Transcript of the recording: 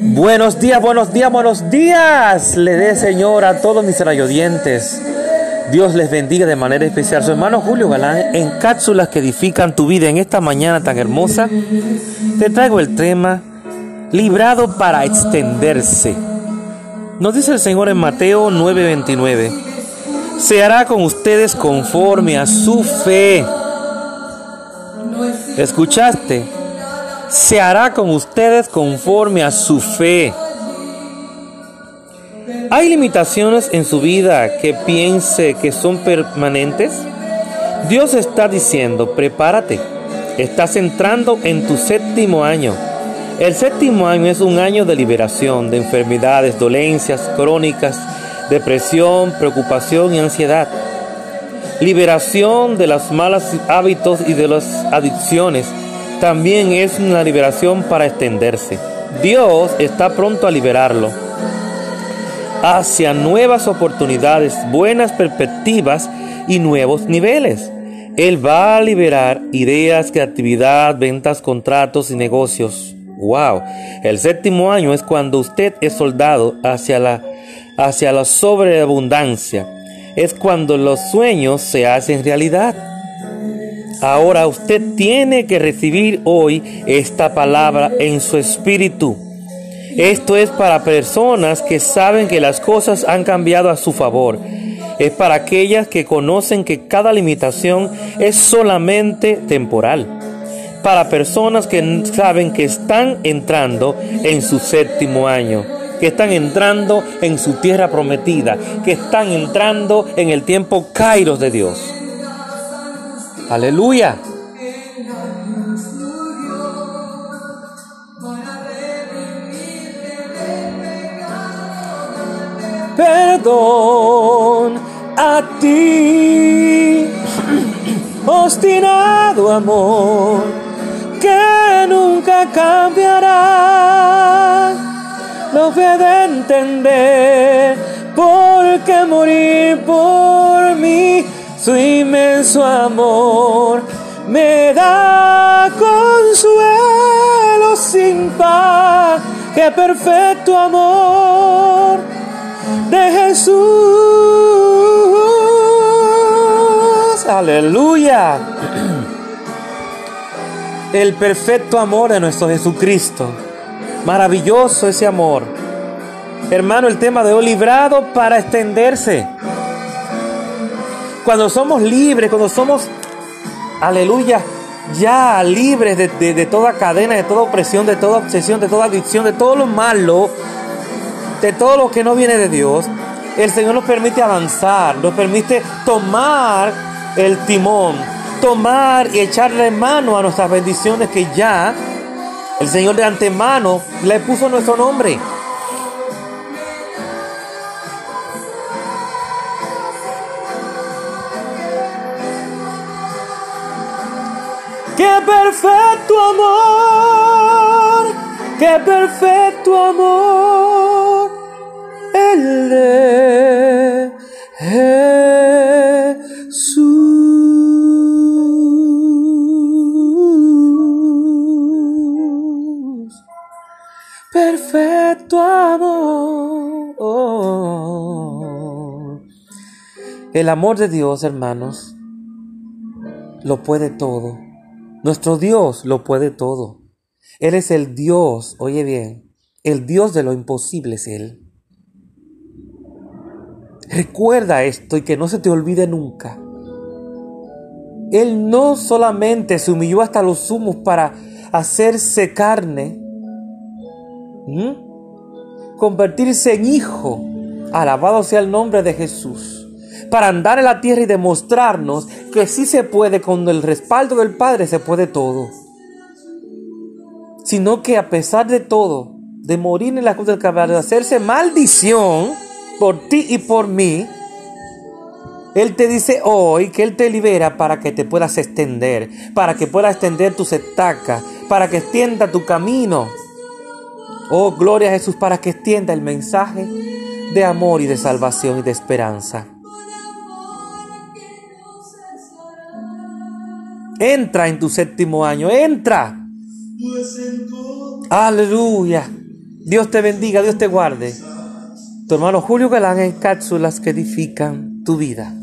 Buenos días, buenos días, buenos días. Le dé Señor a todos mis radioyentes. Dios les bendiga de manera especial. Su hermano Julio Galán, en cápsulas que edifican tu vida en esta mañana tan hermosa, te traigo el tema librado para extenderse. Nos dice el Señor en Mateo 9:29, se hará con ustedes conforme a su fe. ¿Escuchaste? Se hará con ustedes conforme a su fe. ¿Hay limitaciones en su vida que piense que son permanentes? Dios está diciendo, prepárate. Estás entrando en tu séptimo año. El séptimo año es un año de liberación de enfermedades, dolencias crónicas, depresión, preocupación y ansiedad. Liberación de los malos hábitos y de las adicciones también es una liberación para extenderse. Dios está pronto a liberarlo hacia nuevas oportunidades, buenas perspectivas y nuevos niveles. Él va a liberar ideas, creatividad, ventas, contratos y negocios. Wow. El séptimo año es cuando usted es soldado hacia la, hacia la sobreabundancia. Es cuando los sueños se hacen realidad. Ahora usted tiene que recibir hoy esta palabra en su espíritu. Esto es para personas que saben que las cosas han cambiado a su favor. Es para aquellas que conocen que cada limitación es solamente temporal. Para personas que saben que están entrando en su séptimo año, que están entrando en su tierra prometida, que están entrando en el tiempo kairos de Dios. Aleluya. perdón a ti, obstinado amor que nunca cambiará. No puede entender por qué morir por mí, su inmenso amor me da consuelo sin paz, qué perfecto amor de Jesús. Aleluya. El perfecto amor de nuestro Jesucristo. Maravilloso ese amor. Hermano, el tema de hoy, librado para extenderse. Cuando somos libres, cuando somos, aleluya, ya libres de, de toda cadena, de toda opresión, de toda obsesión, de toda adicción, de todo lo malo, de todo lo que no viene de Dios, el Señor nos permite avanzar, nos permite tomar el timón, tomar y echarle mano a nuestras bendiciones que ya el Señor de antemano le puso nuestro nombre. ¡Qué perfecto amor! ¡Qué perfecto amor! El de Jesús. Perfecto amor. El amor de Dios, hermanos, lo puede todo. Nuestro Dios lo puede todo. Él es el Dios, oye bien, el Dios de lo imposible es Él. Recuerda esto y que no se te olvide nunca. Él no solamente se humilló hasta los humos para hacerse carne, convertirse en hijo, alabado sea el nombre de Jesús, para andar en la tierra y demostrarnos que sí se puede, con el respaldo del Padre se puede todo. Sino que a pesar de todo, de morir en la cruz del Calvario, de hacerse maldición, por ti y por mí, Él te dice hoy que Él te libera para que te puedas extender, para que puedas extender tus estacas, para que extienda tu camino. Oh, gloria a Jesús, para que extienda el mensaje de amor y de salvación y de esperanza. Entra en tu séptimo año, entra. Aleluya. Dios te bendiga, Dios te guarde. Tu hermano Julio Galán en cápsulas que edifican tu vida.